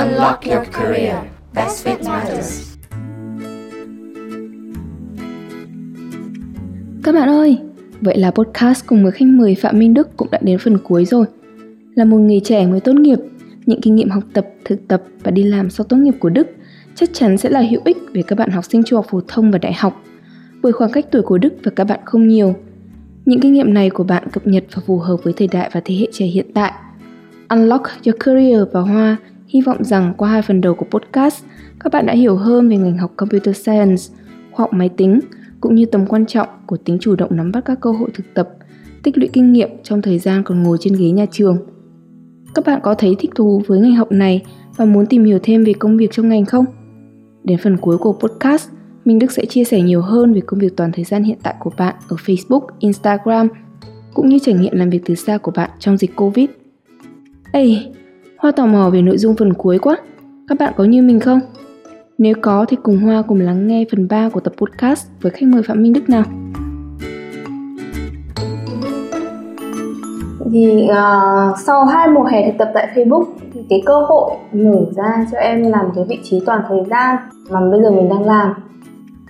Unlock your career. Best fit matters. Các bạn ơi, vậy là podcast cùng với khách mời Phạm Minh Đức cũng đã đến phần cuối rồi. Là một người trẻ mới tốt nghiệp, những kinh nghiệm học tập, thực tập và đi làm sau tốt nghiệp của Đức chắc chắn sẽ là hữu ích với các bạn học sinh trung học phổ thông và đại học. Bởi khoảng cách tuổi của Đức và các bạn không nhiều. Những kinh nghiệm này của bạn cập nhật và phù hợp với thời đại và thế hệ trẻ hiện tại. Unlock Your Career và Hoa hy vọng rằng qua hai phần đầu của podcast, các bạn đã hiểu hơn về ngành học Computer Science, khoa học máy tính, cũng như tầm quan trọng của tính chủ động nắm bắt các cơ hội thực tập, tích lũy kinh nghiệm trong thời gian còn ngồi trên ghế nhà trường. Các bạn có thấy thích thú với ngành học này và muốn tìm hiểu thêm về công việc trong ngành không? Đến phần cuối của podcast, Minh Đức sẽ chia sẻ nhiều hơn về công việc toàn thời gian hiện tại của bạn ở Facebook, Instagram, cũng như trải nghiệm làm việc từ xa của bạn trong dịch Covid. Ê, Hoa tò mò về nội dung phần cuối quá. Các bạn có như mình không? Nếu có thì cùng Hoa cùng lắng nghe phần 3 của tập podcast với khách mời Phạm Minh Đức nào. thì uh, sau hai mùa hè thực tập tại Facebook thì cái cơ hội mở ra cho em làm cái vị trí toàn thời gian mà bây giờ mình đang làm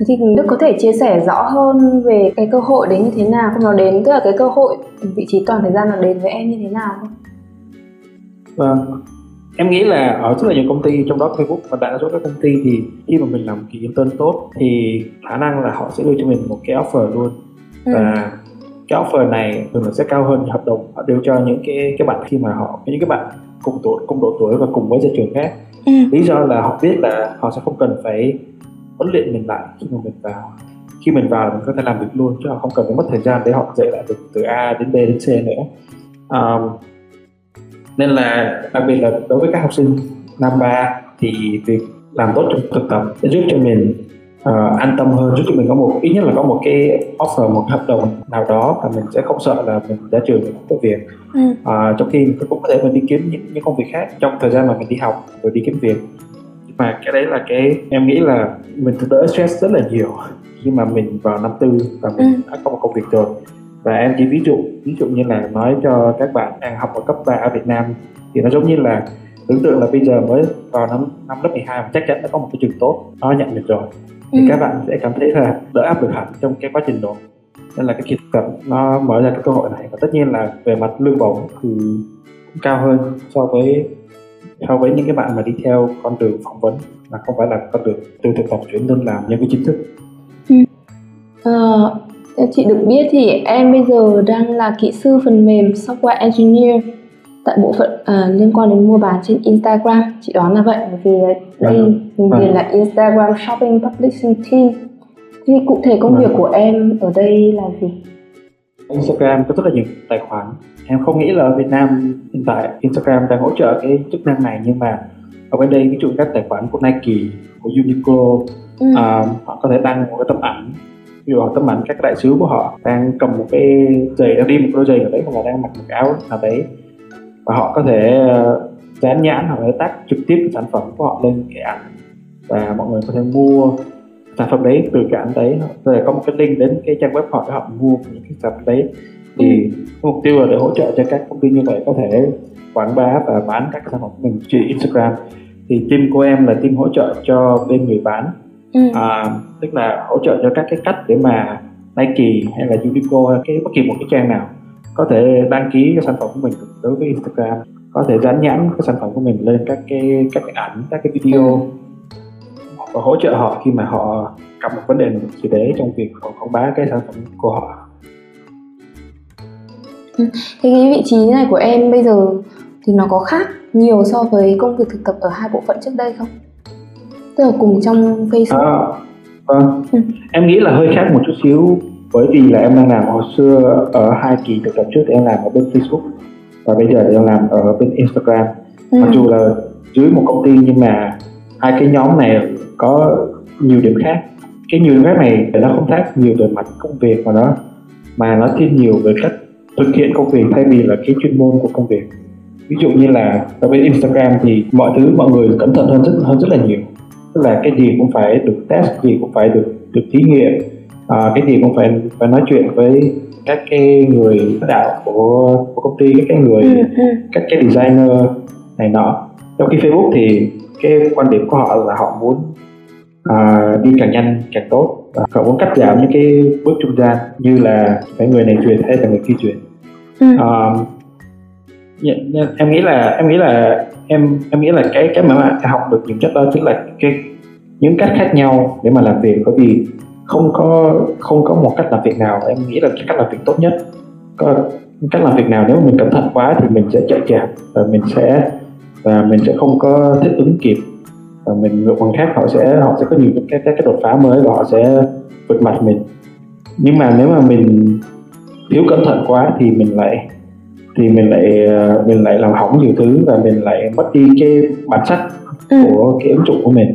thì Đức có thể chia sẻ rõ hơn về cái cơ hội đấy như thế nào không nó đến tức là cái cơ hội vị trí toàn thời gian nó đến với em như thế nào không? Vâng, em nghĩ là ở rất là nhiều công ty trong đó Facebook và đại đa số các công ty thì khi mà mình làm kỳ intern tốt thì khả năng là họ sẽ đưa cho mình một cái offer luôn. Ừ. và cái offer này thường là sẽ cao hơn hợp đồng. Họ đưa cho những cái cái bạn khi mà họ những cái bạn cùng tuổi cùng độ tuổi và cùng với gia trường khác. Ừ. lý do là họ biết là họ sẽ không cần phải huấn luyện mình lại khi mà mình vào. Khi mình vào mình có thể làm việc luôn chứ họ không cần phải mất thời gian để học dạy lại từ từ A đến B đến C nữa. Um, nên là đặc biệt là đối với các học sinh năm ba thì việc làm tốt trong thực tập sẽ giúp cho mình uh, an tâm hơn giúp cho mình có một ít nhất là có một cái offer một hợp đồng nào đó và mình sẽ không sợ là mình ra trường mình không có việc ừ. uh, trong khi cũng có thể mình đi kiếm những, những công việc khác trong thời gian mà mình đi học rồi đi kiếm việc nhưng mà cái đấy là cái em nghĩ là mình đỡ stress rất là nhiều khi mà mình vào năm tư và mình ừ. đã có một công việc rồi và em chỉ ví dụ ví dụ như là nói cho các bạn đang học ở cấp 3 ở Việt Nam thì nó giống như là tưởng tượng là bây giờ mới vào năm năm lớp 12 mà chắc chắn đã có một cái trường tốt nó nhận được rồi thì ừ. các bạn sẽ cảm thấy là đỡ áp lực hẳn trong cái quá trình đó nên là cái kỹ thuật nó mở ra cái cơ hội này và tất nhiên là về mặt lương bổng thì cũng cao hơn so với so với những cái bạn mà đi theo con đường phỏng vấn mà không phải là con đường từ thực tập chuyển lên làm nhân viên chính thức. Ừ. À, chị được biết thì em bây giờ đang là kỹ sư phần mềm software engineer tại bộ phận à, liên quan đến mua bán trên Instagram chị đoán là vậy vì đây vâng. mình vâng. là Instagram Shopping Publishing Team thì cụ thể công vâng. việc của em ở đây là gì Instagram có rất là nhiều tài khoản em không nghĩ là ở Việt Nam hiện tại Instagram đang hỗ trợ cái chức năng này nhưng mà ở bên đây ví dụ các tài khoản của Nike của Uniqlo ừ. à, họ có thể đăng một cái tấm ảnh ví dụ họ tấm ảnh các đại sứ của họ đang cầm một cái giày, đang đi một đôi giày ở đấy hoặc là đang mặc một áo nào đấy. Và họ có thể ờ, dán nhãn hoặc là tác trực tiếp sản phẩm của họ lên cái ảnh. Và mọi người có thể mua sản phẩm đấy từ cái ảnh đấy. Rồi có một cái link đến cái trang web họ để họ mua những cái sản phẩm đấy. Thì mục tiêu là để hỗ trợ cho các công ty như vậy có thể quảng bá và bán các sản phẩm của mình trên Instagram. Thì team của em là team hỗ trợ cho bên người bán ừ. à, tức là hỗ trợ cho các cái cách để mà Nike hay là Uniqlo hay cái bất kỳ một cái trang nào có thể đăng ký cái sản phẩm của mình đối với Instagram có thể dán nhãn cái sản phẩm của mình lên các cái các cái ảnh các cái video và hỗ trợ họ khi mà họ gặp một vấn đề gì đấy trong việc quảng bá cái sản phẩm của họ ừ, Thế cái vị trí này của em bây giờ thì nó có khác nhiều so với công việc thực tập ở hai bộ phận trước đây không? Tức là cùng trong Facebook. À, vâng. Ừ. Em nghĩ là hơi khác một chút xíu bởi vì là em đang làm hồi xưa ở hai kỳ thực tập trước thì em làm ở bên Facebook và bây giờ thì em làm ở bên Instagram ừ. mặc dù là dưới một công ty nhưng mà hai cái nhóm này có nhiều điểm khác cái nhiều điểm khác này nó không khác nhiều về mặt công việc mà nó mà nó thiên nhiều về cách thực hiện công việc thay vì là cái chuyên môn của công việc ví dụ như là ở bên Instagram thì mọi thứ mọi người cẩn thận hơn rất hơn rất là nhiều tức là cái gì cũng phải được test gì cũng phải được được thí nghiệm à, cái gì cũng phải phải nói chuyện với các cái người lãnh đạo của của công ty các cái người ừ, ừ. các cái designer này nọ trong khi Facebook thì cái quan điểm của họ là họ muốn uh, đi càng nhanh càng tốt và họ muốn cắt giảm những cái bước trung gian như là phải người này truyền hay là người kia truyền ừ. uh, em nghĩ là em nghĩ là em em nghĩ là cái cái mà học được những chất đó chính là cái, những cách khác nhau để mà làm việc. Bởi vì không có không có một cách làm việc nào, em nghĩ là cái cách làm việc tốt nhất. Có cách làm việc nào nếu mà mình cẩn thận quá thì mình sẽ chạy chạp và mình sẽ, và mình sẽ không có thích ứng kịp. Và mình ngược bằng khác họ sẽ họ sẽ có nhiều cái cái cái đột phá mới và họ sẽ vượt mặt mình. Nhưng mà nếu mà mình thiếu cẩn thận quá thì mình lại thì mình lại ờ, mình lại làm hỏng nhiều thứ và mình lại mất đi cái bản sắc ừ. của cái ứng dụng của mình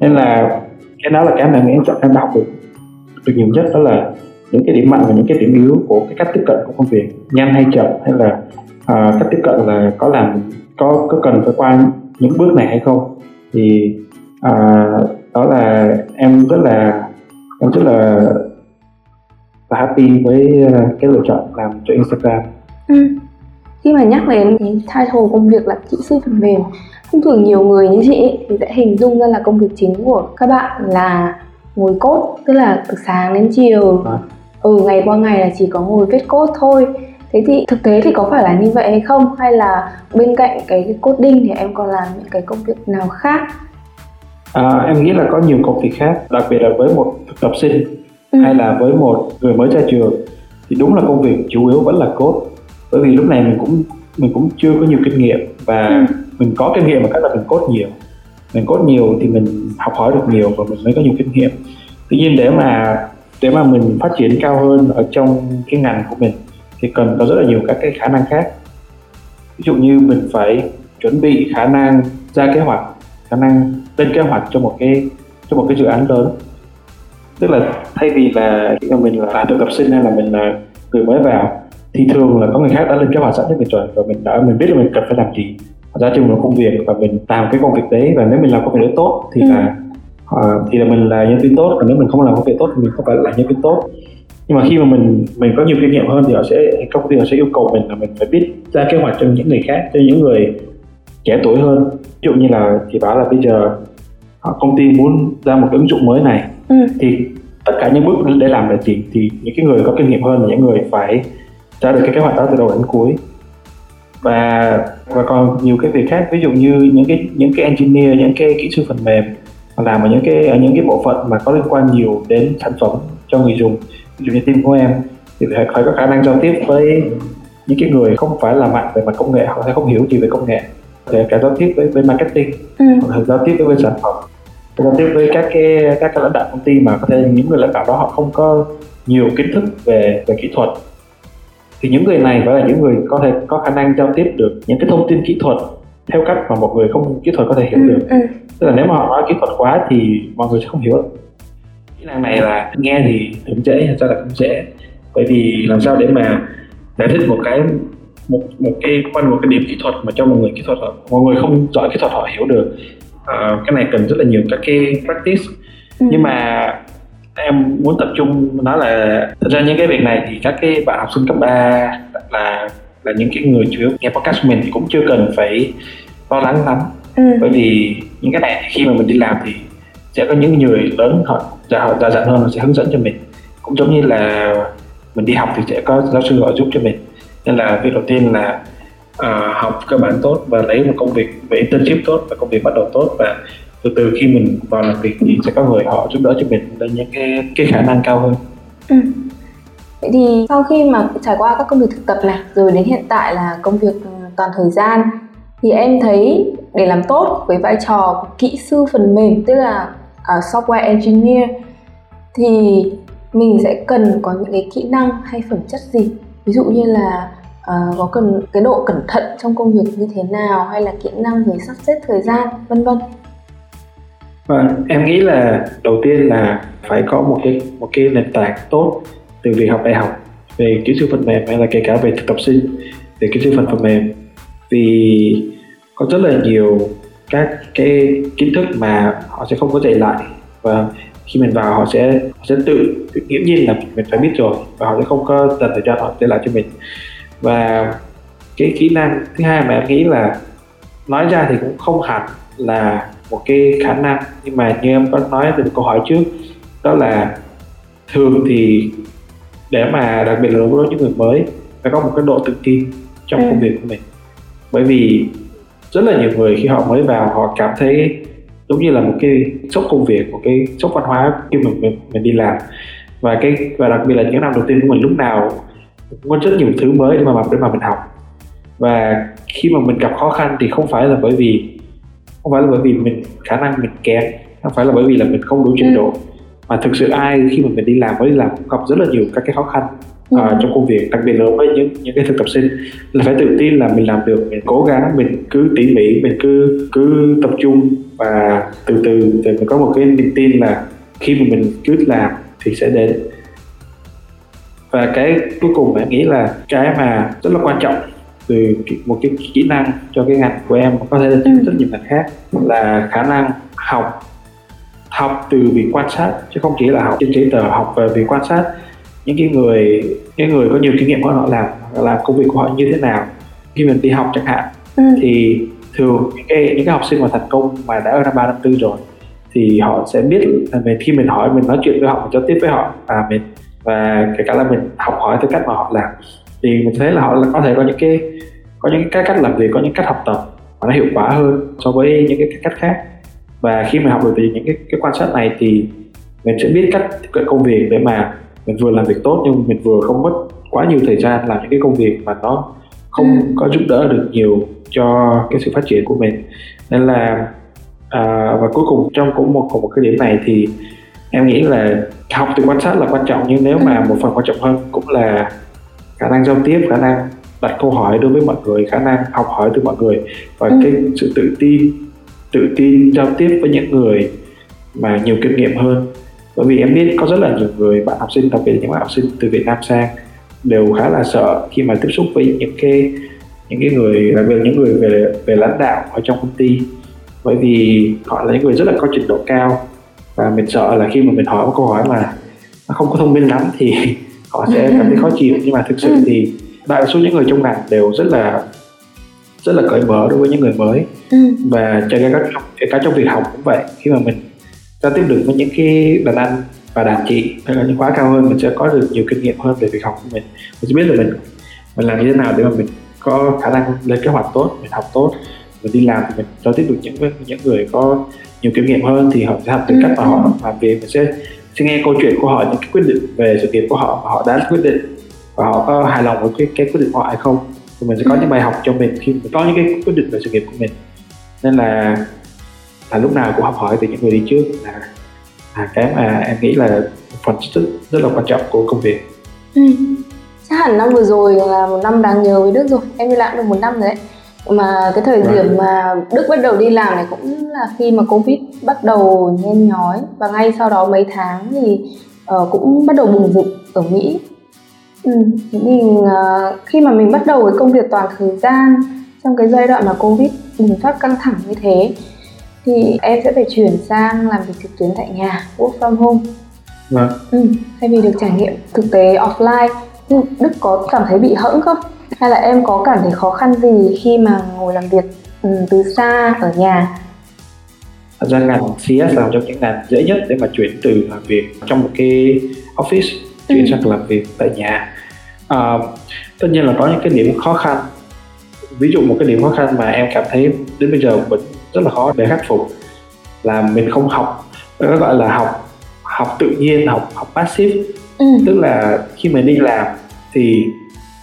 nên là cái đó là cái mà em em đã học được được nhiều nhất đó là những cái điểm mạnh và những cái điểm yếu của cái cách tiếp cận của công việc nhanh hay chậm hay là uh, cách tiếp cận là có làm có có cần phải qua những bước này hay không thì uh, đó là em rất là em rất là, là happy với cái lựa chọn làm cho Instagram. Ừ. Khi mà nhắc đến cái title công việc là kỹ sư phần mềm thông thường nhiều người như chị thì sẽ hình dung ra là công việc chính của các bạn là ngồi cốt tức là từ sáng đến chiều. À. ừ ngày qua ngày là chỉ có ngồi viết cốt thôi. Thế thì thực tế thì có phải là như vậy hay không? Hay là bên cạnh cái coding thì em còn làm những cái công việc nào khác? À, em nghĩ là có nhiều công việc khác đặc biệt là với một thực tập sinh ừ. hay là với một người mới ra trường. Thì đúng là công việc chủ yếu vẫn là code bởi vì lúc này mình cũng mình cũng chưa có nhiều kinh nghiệm và ừ. mình có kinh nghiệm mà cách là mình code nhiều. Mình code nhiều thì mình học hỏi được nhiều và mình mới có nhiều kinh nghiệm. Tuy nhiên để mà để mà mình phát triển cao hơn ở trong cái ngành của mình thì cần có rất là nhiều các cái khả năng khác. Ví dụ như mình phải chuẩn bị khả năng ra kế hoạch khả năng lên kế hoạch cho một cái cho một cái dự án lớn. Tức là thay vì là khi mà mình là thực tập sinh hay là mình là người mới vào thì thường là có người khác đã lên kế hoạch sẵn cho mình rồi và mình đã mình biết là mình cần phải làm gì ra trong một công việc và mình làm cái công việc đấy và nếu mình làm công việc đấy tốt thì ừ. là uh, thì là mình là nhân viên tốt còn nếu mình không làm công việc tốt thì mình không phải là nhân viên tốt nhưng mà khi mà mình mình có nhiều kinh nghiệm hơn thì họ sẽ công ty họ sẽ yêu cầu mình là mình phải biết ra kế hoạch cho những người khác cho những người trẻ tuổi hơn ví dụ như là chị bảo là bây giờ công ty muốn ra một cái ứng dụng mới này ừ. thì tất cả những bước để làm là gì thì những cái người có kinh nghiệm hơn là những người phải ra được cái kế hoạch đó từ đầu đến cuối. Và và còn nhiều cái việc khác ví dụ như những cái những cái engineer những cái kỹ sư phần mềm làm ở những cái ở những cái bộ phận mà có liên quan nhiều đến sản phẩm cho người dùng ví dụ như team của em thì phải, phải có khả năng giao tiếp với những cái người không phải là mạnh về mặt công nghệ họ sẽ không hiểu gì về công nghệ. Kể cả giao tiếp với bên marketing ừ. hoặc là giao tiếp với bên sản phẩm. Giao tiếp với các cái các cái lãnh đạo công ty mà có thể những người lãnh đạo đó họ không có nhiều kiến thức về về kỹ thuật thì những người này phải là những người có thể có khả năng giao tiếp được những cái thông tin kỹ thuật theo cách mà một người không kỹ thuật có thể hiểu ừ, được. ừ. tức là nếu mà họ nói kỹ thuật quá thì mọi người sẽ không hiểu. Kỹ năng này là nghe thì cũng dễ thật ra là không dễ. Bởi vì làm sao để mà giải thích một cái một một cái quanh một cái điểm kỹ thuật mà cho một người kỹ thuật mọi người không giỏi kỹ thuật họ hiểu được. Uh, cái này cần rất là nhiều các cái practice. Ừ. nhưng mà em muốn tập trung nói là thật ra những cái việc này thì các cái bạn học sinh cấp 3 là là những cái người chủ yếu nghe podcast của mình thì cũng chưa cần phải lo lắng lắm. Ừ. bởi vì những cái này khi mà mình đi làm thì sẽ có những người lớn họ già già dặn hơn họ sẽ hướng dẫn cho mình. Cũng giống như là mình đi học thì sẽ có giáo sư họ giúp cho mình. Nên là việc đầu tiên là uh, học cơ bản tốt và lấy một công việc về internship tốt và công việc bắt đầu tốt và từ từ khi mình vào làm việc thì sẽ có người họ giúp đỡ cho mình lên những cái cái khả năng cao hơn. Ừ. Vậy thì sau khi mà trải qua các công việc thực tập này rồi đến hiện tại là công việc ừ, toàn thời gian thì em thấy để làm tốt với vai trò kỹ sư phần mềm tức là uh, software engineer thì mình sẽ cần có những cái kỹ năng hay phẩm chất gì? Ví dụ như là uh, có cần cái độ cẩn thận trong công việc như thế nào hay là kỹ năng về sắp xếp thời gian vân vân. Vâng, em nghĩ là đầu tiên là phải có một cái một cái nền tảng tốt từ việc học đại học về kỹ sư phần mềm hay là kể cả về thực tập sinh về kỹ sư phần phần mềm. Vì có rất là nhiều các cái kiến thức mà họ sẽ không có dạy lại và khi mình vào họ sẽ họ sẽ tự, tự nghiễm nhiên là mình phải biết rồi và họ sẽ không có dành thời gian họ dạy lại cho mình. Và cái kỹ năng thứ hai mà em nghĩ là nói ra thì cũng không hẳn là một cái khả năng. Nhưng mà như em có nói từ câu hỏi trước đó là thường thì để mà đặc biệt là đối với những người mới phải có một cái độ tự tin trong ừ. công việc của mình. Bởi vì rất là nhiều người khi họ mới vào họ cảm thấy giống như là một cái sốc công việc một cái sốc văn hóa khi mình mình, mình đi làm. Và cái và đặc biệt là những năm đầu tiên của mình lúc nào cũng có rất nhiều thứ mới để mà để mà mình học. Và khi mà mình gặp khó khăn thì không phải là bởi vì không phải là bởi vì mình khả năng mình kém không phải là bởi vì là mình không đủ trình độ ừ. mà thực sự ai khi mà mình đi làm mới đi làm cũng gặp rất là nhiều các cái khó khăn ừ. uh, trong công việc đặc biệt là với những những cái thực tập sinh là phải tự tin là mình làm được mình cố gắng mình cứ tỉ mỉ mình cứ cứ tập trung và từ từ thì mình có một cái niềm tin là khi mà mình cứ làm thì sẽ đến và cái cuối cùng em nghĩ là cái mà rất là quan trọng từ một cái kỹ năng cho cái ngành của em có thể là ừ. rất nhiều ngành khác là khả năng học học từ việc quan sát chứ không chỉ là học trên giấy tờ học về việc quan sát những cái người những người có nhiều kinh nghiệm hơn họ làm làm công việc của họ như thế nào khi mình đi học chẳng hạn ừ. thì thường những cái những cái học sinh mà thành công mà đã ở năm ba năm tư rồi thì họ sẽ biết là mình khi mình hỏi mình nói chuyện với họ mình giao tiếp với họ và mình và kể cả là mình học hỏi từ cách mà họ làm thì mình thấy là họ có thể có những cái có những cái cách làm việc có những cách học tập mà nó hiệu quả hơn so với những cái cách khác và khi mình học được từ những cái, cái quan sát này thì mình sẽ biết cách tiếp cận công việc để mà mình vừa làm việc tốt nhưng mình vừa không mất quá nhiều thời gian làm những cái công việc mà nó không ừ. có giúp đỡ được nhiều cho cái sự phát triển của mình nên là à, và cuối cùng trong cũng một một cái điểm này thì em nghĩ là học từ quan sát là quan trọng nhưng nếu mà ừ. một phần quan trọng hơn cũng là khả năng giao tiếp khả năng đặt câu hỏi đối với mọi người khả năng học hỏi từ mọi người và ừ. cái sự tự tin tự tin giao tiếp với những người mà nhiều kinh nghiệm hơn bởi vì em biết có rất là nhiều người bạn học sinh đặc biệt là những bạn học sinh từ Việt Nam sang đều khá là sợ khi mà tiếp xúc với những cái những cái người đặc biệt những người về về lãnh đạo ở trong công ty bởi vì họ là những người rất là có trình độ cao và mình sợ là khi mà mình hỏi một câu hỏi mà nó không có thông minh lắm thì họ sẽ cảm thấy khó chịu nhưng mà thực sự thì đại đa số những người trong ngành đều rất là rất là cởi mở đối với những người mới. Ừ. và cho cả, kể cả trong việc học cũng vậy. Khi mà mình giao tiếp được với những cái đàn anh và đàn chị ở những khóa cao hơn mình sẽ có được nhiều kinh nghiệm hơn về việc học của mình. Mình sẽ biết là mình mình làm như thế nào để mà mình có khả năng lên kế hoạch tốt mình học tốt mình đi làm thì mình giao tiếp được những những người có nhiều kinh nghiệm hơn thì họ sẽ học từ cách mà họ làm việc. Mình sẽ sẽ nghe câu chuyện của họ những cái quyết định về sự nghiệp của họ mà họ đã quyết định và họ có hài lòng với cái, cái quyết định của họ hay không thì mình sẽ có những bài học cho mình khi mình có những cái quyết định về sự nghiệp của mình. Nên là là lúc nào cũng học hỏi từ những người đi trước. Là, là cái mà em nghĩ là một phần rất, rất là quan trọng của công việc. Ừ. chắc hẳn năm vừa rồi là một năm đáng nhớ với Đức rồi. Em đi làm được một năm rồi đấy mà cái thời điểm mà Đức bắt đầu đi làm này cũng là khi mà Covid bắt đầu nhen nhói và ngay sau đó mấy tháng thì uh, cũng bắt đầu bùng dịch ở Mỹ. Ừ, mình uh, khi mà mình bắt đầu với công việc toàn thời gian trong cái giai đoạn mà Covid bùng phát căng thẳng như thế thì em sẽ phải chuyển sang làm việc trực tuyến tại nhà, work from home. Vâng. Ừ, thay vì được trải nghiệm thực tế offline. Đức có cảm thấy bị hẫng không? Hay là em có cảm thấy khó khăn gì khi mà ngồi làm việc ừ, từ xa ở nhà? Thật ra ngành CS là một trong những ngành dễ nhất để mà chuyển từ làm việc trong một cái office chuyển ừ. sang làm việc tại nhà. À, tất nhiên là có những cái điểm khó khăn. Ví dụ một cái điểm khó khăn mà em cảm thấy đến bây giờ vẫn rất là khó để khắc phục là mình không học. Nó gọi là học học tự nhiên học học passive. Ừ. tức là khi mình đi làm thì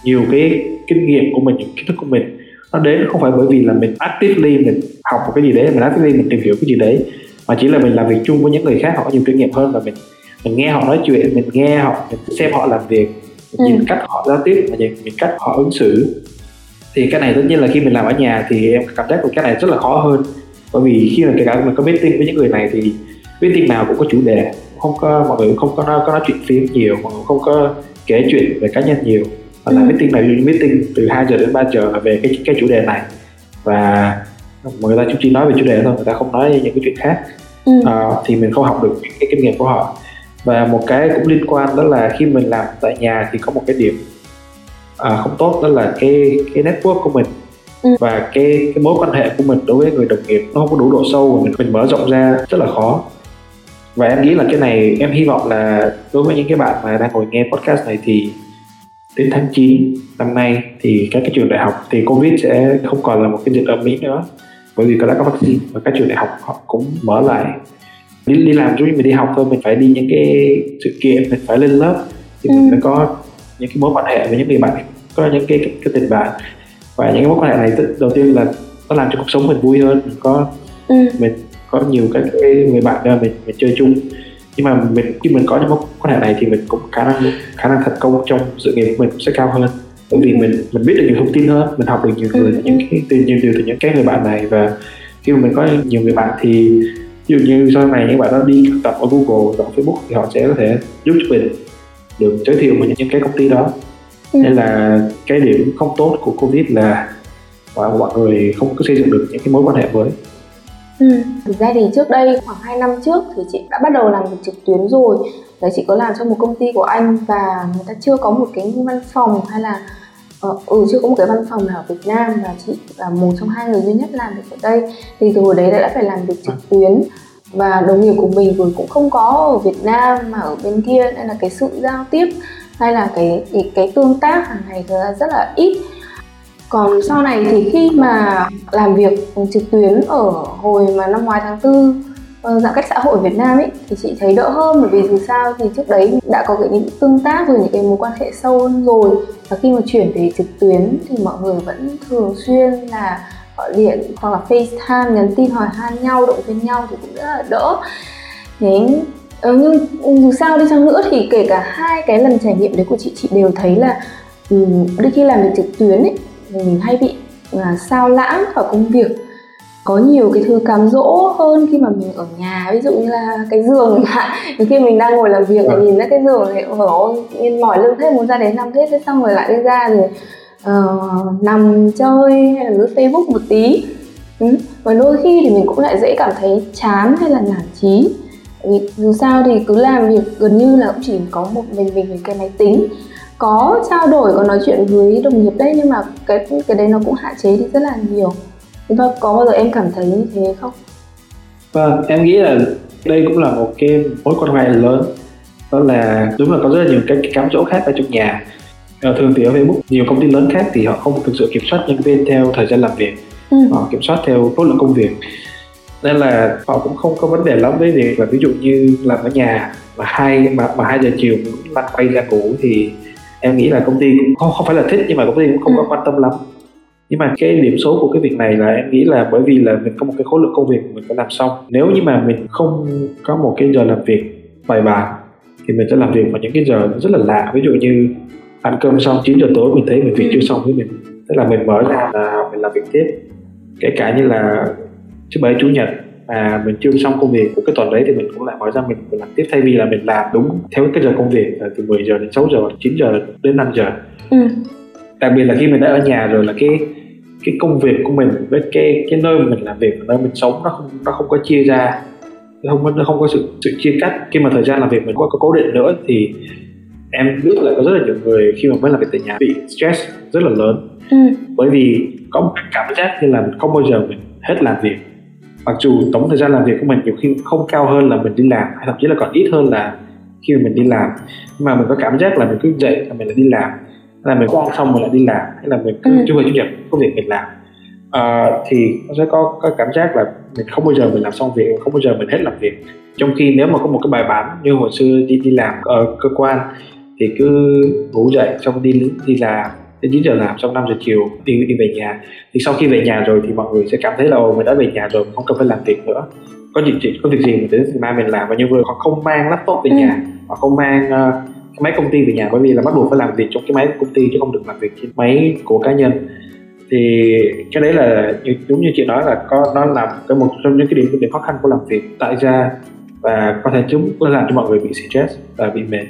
nhiều cái kinh nghiệm của mình những kiến thức của mình. Nó đến không phải bởi vì là mình actively mình học một cái gì đấy mình actively mình tìm hiểu cái gì đấy mà chỉ là mình làm việc chung với những người khác họ có nhiều kinh nghiệm hơn và mình mình nghe họ nói chuyện mình nghe họ mình xem họ làm việc mình nhìn ừ. cách họ giao tiếp và nhìn, nhìn cách họ ứng xử. Thì cái này tất nhiên là khi mình làm ở nhà thì em cảm giác cái này rất là khó hơn. Bởi vì khi mà kể cả mình có meeting với những người này thì meeting nào cũng có chủ đề không có mọi người không có nói, có nói chuyện phím nhiều mọi người không có kể chuyện về cá nhân nhiều và là ừ. meeting này meeting từ 2 giờ đến 3 giờ là về cái cái chủ đề này và người ta chỉ nói về chủ đề thôi người ta không nói những cái chuyện khác ừ. à, thì mình không học được cái kinh nghiệm của họ và một cái cũng liên quan đó là khi mình làm tại nhà thì có một cái điểm à, không tốt đó là cái cái network của mình Ừ. và cái cái mối quan hệ của mình đối với người đồng nghiệp nó không có đủ độ sâu mình mình mở rộng ra rất là khó và em nghĩ là cái này em hy vọng là đối với những cái bạn mà đang ngồi nghe podcast này thì đến tháng 9 năm nay thì các cái trường đại học thì covid sẽ không còn là một cái dịch ở mỹ nữa bởi vì có đã có vaccine và các trường đại học họ cũng mở lại đi, đi làm giống như mình đi học thôi mình phải đi những cái sự kiện mình phải lên lớp thì Ừ. mình phải có những cái mối quan hệ với những người bạn có những cái, cái, cái tình bạn và những cái mối quan hệ này đầu tiên là nó làm cho cuộc sống mình vui hơn mình có ừ. mình có nhiều các cái người bạn mà mình mình chơi chung nhưng mà mình khi mình có những mối quan hệ này thì mình cũng khả năng khả năng thành công trong sự nghiệp của mình cũng sẽ cao hơn. Bởi vì mình mình biết được nhiều thông tin hơn mình học được nhiều người Ừ, những cái từ nhiều điều từ những cái người bạn này. Và khi mà mình có nhiều người bạn thì ví dụ như sau này những bạn đó đi thực tập ở Google hoặc Facebook thì họ sẽ có thể giúp cho mình được giới thiệu mình những cái công ty đó. Ừ. nên là cái điểm không tốt của Covid là mọi mọi người không có xây dựng được những cái mối quan hệ mới Ừ. Thực ra thì trước đây khoảng 2 năm trước thì chị đã bắt đầu làm việc trực tuyến rồi. Đấy chị có làm cho một công ty của anh và người ta chưa có một cái văn phòng hay là ờ, ừ chưa có một cái văn phòng nào ở Việt Nam và chị là một trong hai người duy nhất làm việc ở đây. Thì từ hồi đấy đã phải làm việc trực tuyến. Và đồng nghiệp của mình rồi cũng không có ở Việt Nam mà ở bên kia nên là cái sự giao tiếp hay là cái cái, cái tương tác hàng ngày rất là ít còn sau này thì khi mà làm việc trực tuyến ở hồi mà năm ngoái tháng tư ờ, giãn cách xã hội ở Việt Nam ấy, thì chị thấy đỡ hơn. Bởi vì dù sao thì trước đấy đã có cái những tương tác rồi, những cái mối quan hệ sâu hơn rồi. Và khi mà chuyển về trực tuyến thì mọi người vẫn thường xuyên là gọi điện hoặc là FaceTime, nhắn tin hỏi han nhau, động viên nhau thì cũng rất là đỡ. Thế ờ, nhưng dù sao đi chăng nữa thì kể cả hai cái lần trải nghiệm đấy của chị chị đều thấy là đôi khi làm việc trực tuyến ấy mình hay bị là sao lãng vào công việc. Có nhiều cái thứ cám dỗ hơn khi mà mình ở nhà ví dụ như là cái giường nhiều khi mình đang ngồi làm việc và nhìn ra cái giường thì ôi ôi nhiên mỏi lưng thế muốn ra đến nằm thế thế xong rồi lại đi ra rồi ờ, nằm chơi hay là lướt facebook một tí. Ừ. và đôi khi thì mình cũng lại dễ cảm thấy chán hay là nản Tại vì dù sao thì cứ làm việc gần như là cũng chỉ có một mình mình với cái máy tính có trao đổi có nói chuyện với đồng nghiệp đấy nhưng mà cái cái đấy nó cũng hạn chế đi rất là nhiều. Và có bao giờ em cảm thấy như thế không? Vâng, em nghĩ là đây cũng là một cái mối quan hệ lớn. Đó là đúng là có rất là nhiều cái, cái cám dỗ khác ở trong nhà. Ờ, thường thì ở Facebook nhiều công ty lớn khác thì họ không thực sự kiểm soát nhân viên theo thời gian làm việc. Ừ. họ kiểm soát theo khối lượng công việc. Nên là họ cũng không có vấn đề lắm với việc là ví dụ như làm ở nhà mà hai mà, mà hai giờ chiều lăn quay ra ngủ thì em nghĩ là công ty cũng không không phải là thích nhưng mà công ty cũng không có Ừ. quan tâm lắm. Nhưng mà cái điểm số của cái việc này là em nghĩ là bởi vì là mình có một cái khối lượng công việc mình phải làm xong. Nếu như mà mình không có một cái giờ làm việc bài bản thì mình sẽ làm việc vào những cái giờ rất là lạ. Ví dụ như ăn cơm xong 9 giờ tối mình thấy mình việc chưa xong với mình tức là mình mở ra là mình làm việc tiếp. Kể cả như là thứ bảy chủ nhật mà mình chưa xong công việc của cái tuần đấy thì mình cũng lại mở ra mình, mình làm tiếp. Thay vì là mình làm đúng theo cái giờ công việc là từ 10 giờ đến 6 giờ 9 giờ đến 5 giờ. Ừ. đặc biệt là khi mình đã ở nhà rồi là cái cái công việc của mình với cái cái nơi mà mình làm việc và nơi mình sống nó không nó không có chia ra nó không có nó không có sự sự chia cắt. Khi mà thời gian làm việc mình có, có cố định nữa thì em biết là có rất là nhiều người khi mà mới làm việc tại nhà bị stress rất là lớn. Ừ. bởi vì có một cảm giác như là mình không bao giờ mình hết làm việc mặc dù tổng thời gian làm việc của mình nhiều khi không cao hơn là mình đi làm hay thậm chí là còn ít hơn là khi mà mình đi làm. Nhưng mà mình có cảm giác là mình cứ dậy là mình lại đi làm hay là mình ăn xong mình lại đi làm hay là mình cứ chủ nhật chủ nhật có việc mình làm. Ờ, thì nó sẽ có có cảm giác là mình không bao giờ mình làm xong việc không bao giờ mình hết làm việc. Trong khi nếu mà có một cái bài bản như hồi xưa đi đi làm ở cơ quan thì cứ ngủ dậy xong đi đi làm đến 9 giờ làm xong 5 giờ chiều đi đi về nhà. Thì sau khi về nhà rồi thì mọi người sẽ cảm thấy là ồ mình đã về nhà rồi không cần phải làm việc nữa. Có việc gì có việc gì mình đến mai mình làm. Và nhiều người họ không mang laptop về Ừ. nhà họ không mang cái máy công ty về nhà bởi vì là bắt buộc phải làm việc trong cái máy của công ty chứ không được làm việc trên máy của cá nhân. Thì cái đấy là như, đúng như chị nói là có nó làm cái một trong những cái điểm điểm khó khăn của làm việc tại gia. Và có thể chúng làm cho mọi người bị stress và bị mệt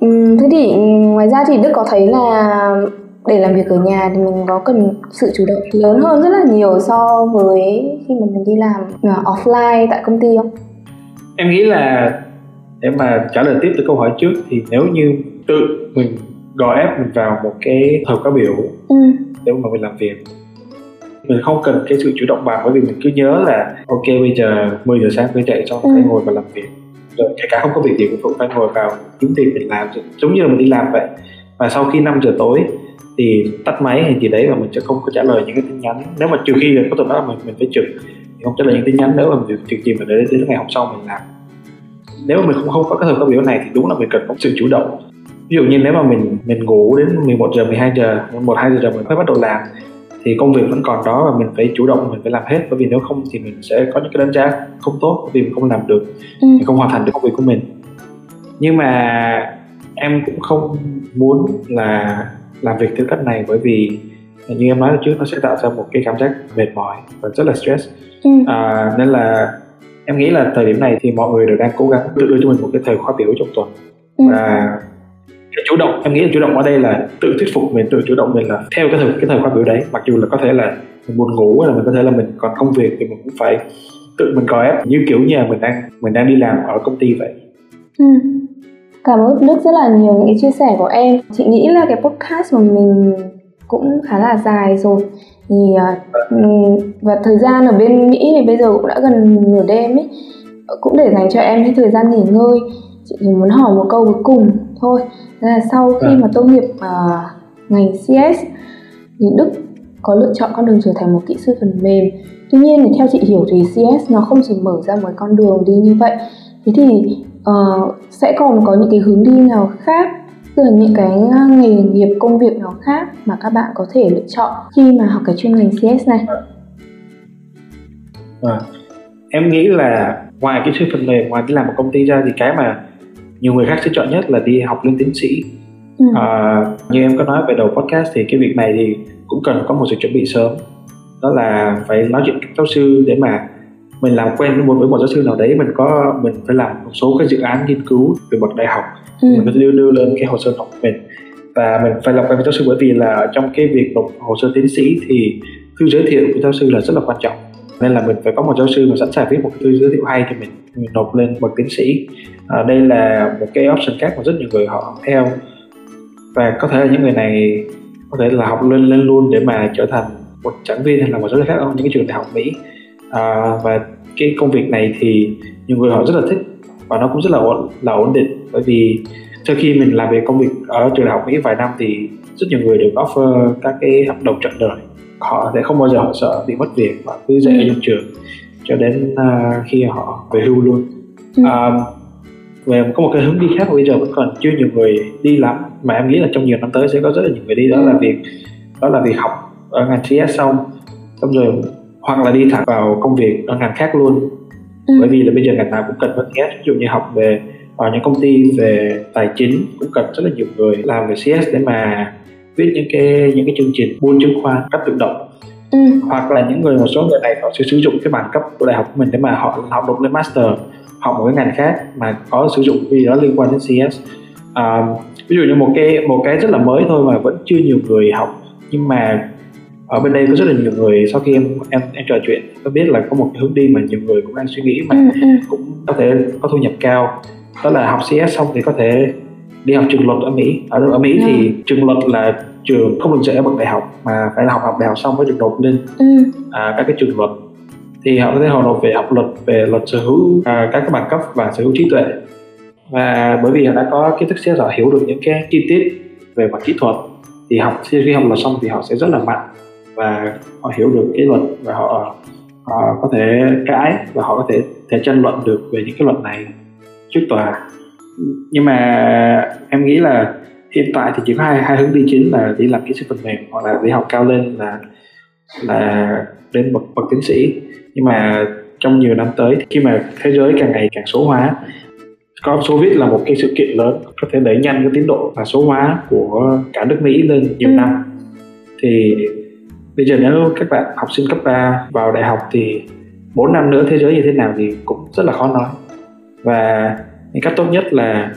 Ừ, thế thì ngoài ra thì Đức có thấy là để làm việc ở nhà thì mình có cần sự chủ động lớn hơn rất là nhiều so với khi mà mình đi làm à, offline tại công ty không? em nghĩ là để mà trả lời tiếp từ câu hỏi trước thì nếu như tự mình gò ép mình vào một cái thời khóa biểu ừ. để mà mình làm việc mình không cần cái sự chủ động bằng bởi vì mình cứ nhớ là ok bây giờ 10 giờ sáng phải dậy xong Ừ. phải ngồi và làm việc rồi kể cả không có việc gì cũng phải ngồi vào kiếm tiền mình làm, giống như là mình đi làm vậy. Và sau khi 5 giờ tối thì tắt máy hay gì đấy và mình sẽ không có trả lời những cái tin nhắn. Nếu mà trừ khi là có tuần đó mình mình phải trực, thì không trả lời những tin nhắn nếu mà mình trực gì mà để đến ngày hôm sau mình làm. Nếu mà mình không không có cái thời khóa biểu này thì đúng là mình cần có sự chủ động. Ví dụ như nếu mà mình mình ngủ đến 11 giờ 12 giờ 1 2 giờ mình mới bắt đầu làm thì công việc vẫn còn đó và mình phải chủ động mình phải làm hết bởi vì nếu không thì mình sẽ có những cái đánh giá không tốt bởi vì mình không làm được Ừ. mình không hoàn thành được công việc của mình nhưng mà em cũng không muốn là làm việc theo cách này bởi vì như em nói trước nó sẽ tạo ra một cái cảm giác mệt mỏi và rất là stress Ừ. à, nên là em nghĩ là thời điểm này thì mọi người đều đang cố gắng đưa cho mình một cái thời khóa biểu trong tuần Ừ. cái chủ động em nghĩ là chủ động ở đây là tự thuyết phục mình tự chủ động mình là theo cái thời cái thời khóa biểu đấy mặc dù là có thể là mình buồn ngủ hay là mình có thể là mình còn công việc thì mình cũng phải tự mình có ép như kiểu như là mình đang mình đang đi làm ở công ty vậy Ừ. Cảm ơn Đức rất là nhiều những cái chia sẻ của em. Chị nghĩ là cái podcast của mình cũng khá là dài rồi. Thì à, ừm, và thời gian ở bên Mỹ thì bây giờ cũng đã gần nửa đêm ấy. Cũng để dành cho em cái thời gian nghỉ ngơi. Chị chỉ muốn hỏi một câu cuối cùng thôi. Đó là sau khi Vâng. mà tốt nghiệp à, ngành CS thì Đức có lựa chọn con đường trở thành một kỹ sư phần mềm. Tuy nhiên thì theo chị hiểu thì CS nó không chỉ mở ra một con đường đi như vậy. Thế thì ờ, sẽ còn có những cái hướng đi nào khác tức là những cái uh, nghề nghiệp công việc nào khác mà các bạn có thể lựa chọn khi mà học cái chuyên ngành CS này à, em nghĩ là ngoài cái sư phần mềm ngoài đi làm một công ty ra thì cái mà nhiều người khác sẽ chọn nhất là đi học lên tiến sĩ. Ừ. À, như em có nói về đầu podcast thì cái việc này thì cũng cần có một sự chuẩn bị sớm. Đó là phải nói chuyện với giáo sư để mà mình làm quen với một giáo sư nào đấy mình có mình phải làm một số cái dự án nghiên cứu về bậc đại học. Ừ. mình thể đưa, đưa lên cái hồ sơ học của mình. Và mình phải làm quen với giáo sư bởi vì là trong cái việc nộp hồ sơ tiến sĩ thì thư giới thiệu của giáo sư là rất là quan trọng nên là mình phải có một giáo sư mà sẵn sàng viết một cái thư giới thiệu hay thì mình mình nộp lên bậc tiến sĩ. À, đây là một cái option khác mà rất nhiều người họ theo. Và có thể là những người này có thể là học lên lên luôn để mà trở thành một giảng viên hay là một giáo sư khác ở những cái trường đại học Mỹ. À, và cái công việc này thì nhiều người họ rất là thích và nó cũng rất là ổn, là ổn định. Bởi vì sau khi mình làm về công việc ở trường đại học Mỹ vài năm thì rất nhiều người được offer các cái hợp đồng trọn đời họ sẽ không bao giờ họ sợ bị mất việc và cứ dạy ở trong trường cho đến à, khi họ về hưu luôn Ừ. à, về có một cái hướng đi khác mà bây giờ vẫn còn chưa nhiều người đi lắm mà em nghĩ là trong nhiều năm tới sẽ có rất là nhiều người đi đó là việc đó là việc học ở ngành CS xong xong rồi hoặc là đi thẳng vào công việc ở ngành khác luôn Ừ. bởi vì là bây giờ ngành nào cũng cần có CS ví dụ như học về ở những công ty về tài chính cũng cần rất là nhiều người làm về CS để mà viết những cái những cái chương trình buôn chứng khoán cấp tự động Ừ. hoặc là những người một số người này họ sẽ sử dụng cái bằng cấp của đại học của mình để mà họ học được lên master học một cái ngành khác mà có sử dụng cái gì đó liên quan đến CS à, ví dụ như một cái một cái rất là mới thôi mà vẫn chưa nhiều người học nhưng mà ở bên đây có rất là nhiều người sau khi em em em trò chuyện có biết là có một cái hướng đi mà nhiều người cũng đang suy nghĩ mà Ừ. Ừ. cũng có thể có thu nhập cao đó là học CS xong thì có thể đi học trường luật ở Mỹ. Ở ở Mỹ thì trường luật là trường không được dạy ở bậc đại học mà phải là học học đại học xong mới được nộp lên Ừ. à, các cái trường luật. Thì họ có thể họ nộp về học luật về luật sở hữu à, các cái bằng cấp và sở hữu trí tuệ. Và bởi vì họ đã có kiến thức CS họ hiểu được những cái chi tiết về mặt kỹ thuật thì học khi học luật xong thì họ sẽ rất là mạnh và họ hiểu được cái luật và họ, họ có thể cãi và họ có thể thể tranh luận được về những cái luật này trước tòa nhưng mà em nghĩ là hiện tại thì chỉ có hai hai hướng đi chính là đi làm kỹ sư phần mềm hoặc là đi học cao lên là là đến bậc bậc tiến sĩ. Nhưng mà trong nhiều năm tới khi mà thế giới càng ngày càng số hóa có số viết là một cái sự kiện lớn có thể đẩy nhanh cái tiến độ và số hóa của cả nước Mỹ lên nhiều Ừ. năm. Thì bây giờ nếu các bạn học sinh cấp 3 vào đại học thì 4 năm nữa thế giới như thế nào thì cũng rất là khó nói. Và thì cách tốt nhất là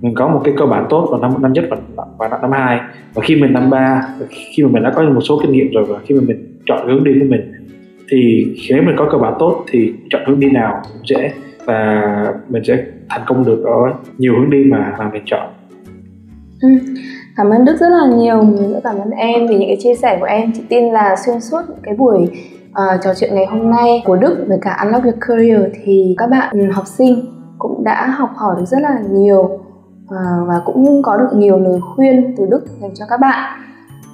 mình có một cái cơ bản tốt vào năm năm nhất và và năm năm hai và khi mình năm ba khi mà mình đã có một số kinh nghiệm rồi và khi mà mình chọn hướng đi của mình thì nếu mình có cơ bản tốt thì chọn hướng đi nào cũng dễ và mình sẽ thành công được ở nhiều hướng đi mà mà mình chọn Ừ. Cảm ơn Đức rất là nhiều, mình rất cảm ơn em vì những cái chia sẻ của em. Chị tin là xuyên suốt cái buổi uh, trò chuyện ngày hôm nay của Đức với cả Unlock Your Career thì các bạn ừ, học sinh cũng đã học hỏi được rất là nhiều à, và cũng có được nhiều lời khuyên từ Đức dành cho các bạn.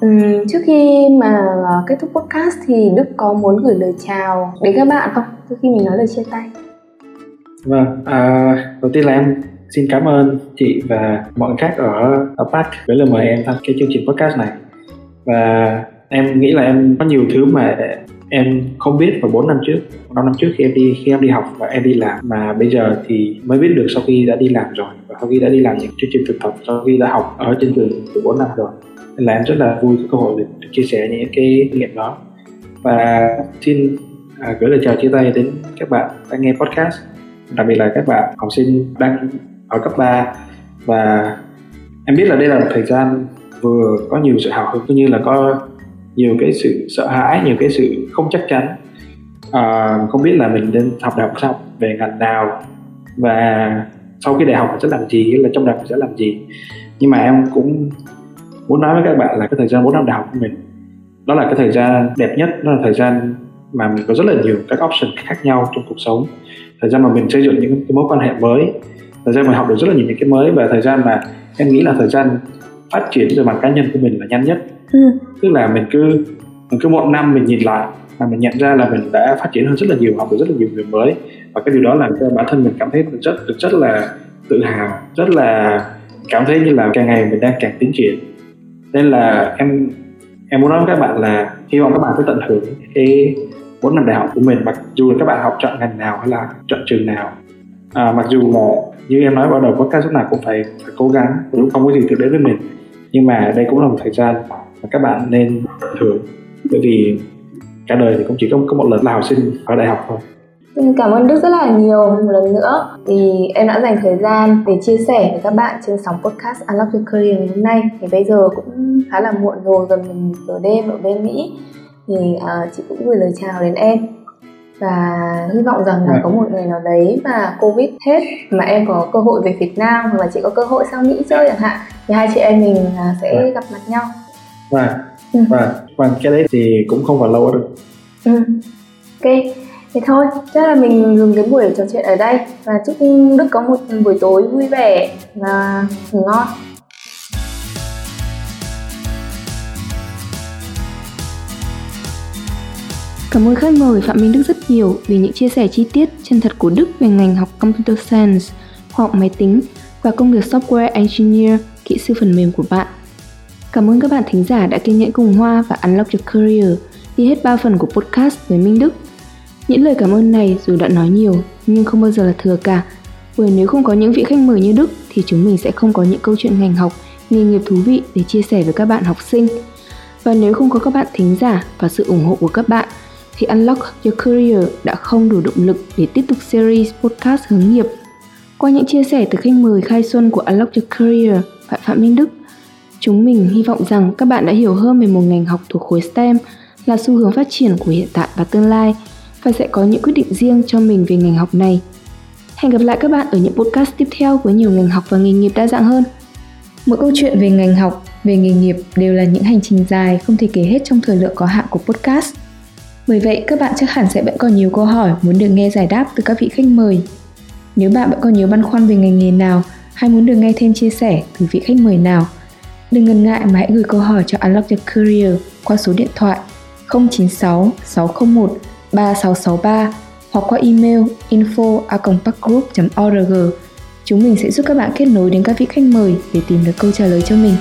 Um, trước khi mà à, kết thúc podcast thì Đức có muốn gửi lời chào đến các bạn không? Trước khi mình nói lời chia tay. Vâng, à, đầu tiên là em xin cảm ơn chị và mọi người khác ở ở Park với lời mời em tham cái chương trình podcast này và em nghĩ là em có nhiều thứ mà em không biết vào 4 năm trước 5 năm trước khi em đi khi em đi học và em đi làm. Mà bây giờ thì mới biết được sau khi đã đi làm rồi và sau khi đã đi làm những chương trình thực tập sau khi đã học ở trên trường từ 4 năm rồi. Nên là em rất là vui có cơ hội được, được chia sẻ những cái kinh nghiệm đó. Và xin à, gửi lời chào chia tay đến các bạn đang nghe podcast. Đặc biệt là các bạn học sinh đang ở cấp 3 và em biết là đây là một thời gian vừa có nhiều sự hào hứng cũng như là có nhiều cái sự sợ hãi nhiều cái sự không chắc chắn. À, không biết là mình nên học đại học xong về ngành nào và sau khi đại học mình sẽ làm gì hay là trong đại học mình sẽ làm gì. Nhưng mà em cũng muốn nói với các bạn là cái thời gian 4 năm đại học của mình đó là cái thời gian đẹp nhất đó là thời gian mà mình có rất là nhiều các option khác nhau trong cuộc sống. Thời gian mà mình xây dựng những cái mối quan hệ mới thời gian mình học được rất là nhiều những cái mới và thời gian mà em nghĩ là thời gian phát triển về mặt cá nhân của mình là nhanh nhất. Ừ. tức là mình cứ mình cứ một năm mình nhìn lại và mình nhận ra là mình đã phát triển hơn rất là nhiều học được rất là nhiều người mới. Và cái điều đó làm cho bản thân mình cảm thấy rất được rất là tự hào rất là cảm thấy như là càng ngày mình đang càng tiến triển. Nên là em em muốn nói với các bạn là hy vọng các bạn sẽ tận hưởng cái bốn năm đại học của mình mặc dù là các bạn học chọn ngành nào hay là chọn trường nào à, mặc dù là như em nói bắt đầu podcast lúc nào cũng phải phải cố gắng cũng không có gì thực đến với mình. Nhưng mà đây cũng là một thời gian mà các bạn nên thưởng bởi vì cả đời thì cũng chỉ có, có một lần là học sinh ở đại học thôi. Cảm ơn Đức rất là nhiều. Một lần nữa vì em đã dành thời gian để chia sẻ với các bạn trên sóng podcast Unlock Your Career ngày hôm nay. Thì bây giờ cũng khá là muộn rồi gần mình giờ đêm ở bên Mỹ. Thì uh, chị cũng gửi lời chào đến em và hy vọng rằng là có một ngày nào đấy mà covid hết mà em có cơ hội về Việt Nam hoặc là chị có cơ hội sang Mỹ chơi chẳng hạn thì hai chị em mình à, sẽ gặp mặt nhau. Và ừ. và và cái đấy thì cũng không phải lâu được ừ. ok. Thế thôi chắc là mình dừng cái buổi trò chuyện ở đây. Và chúc Đức có một buổi tối vui vẻ và ngủ ngon Cảm ơn khách mời Phạm Minh Đức rất nhiều vì những chia sẻ chi tiết chân thật của Đức về ngành học Computer Science, khoa học máy tính và công việc Software Engineer, kỹ sư phần mềm của bạn. Cảm ơn các bạn thính giả đã kiên nhẫn cùng Hoa và Unlock Your Career đi hết 3 phần của podcast với Minh Đức. Những lời cảm ơn này dù đã nói nhiều nhưng không bao giờ là thừa cả, bởi nếu không có những vị khách mời như Đức thì chúng mình sẽ không có những câu chuyện ngành học, nghề nghiệp thú vị để chia sẻ với các bạn học sinh. Và nếu không có các bạn thính giả và sự ủng hộ của các bạn thì Unlock Your Career đã không đủ động lực để tiếp tục series podcast hướng nghiệp. Qua những chia sẻ từ khách mời khai xuân của Unlock Your Career, bạn Phạm Minh Đức, chúng mình hy vọng rằng các bạn đã hiểu hơn về một ngành học thuộc khối STEM là xu hướng phát triển của hiện tại và tương lai và sẽ có những quyết định riêng cho mình về ngành học này. Hẹn gặp lại các bạn ở những podcast tiếp theo với nhiều ngành học và nghề nghiệp đa dạng hơn. Mỗi câu chuyện về ngành học, về nghề nghiệp đều là những hành trình dài không thể kể hết trong thời lượng có hạn của podcast. Bởi vậy, các bạn chắc hẳn sẽ vẫn còn nhiều câu hỏi muốn được nghe giải đáp từ các vị khách mời. Nếu bạn vẫn còn nhiều băn khoăn về ngành nghề nào hay muốn được nghe thêm chia sẻ từ vị khách mời nào, đừng ngần ngại mà hãy gửi câu hỏi cho Unlock Your Career qua số điện thoại 096 601 3663 hoặc qua email info org Chúng mình sẽ giúp các bạn kết nối đến các vị khách mời để tìm được câu trả lời cho mình.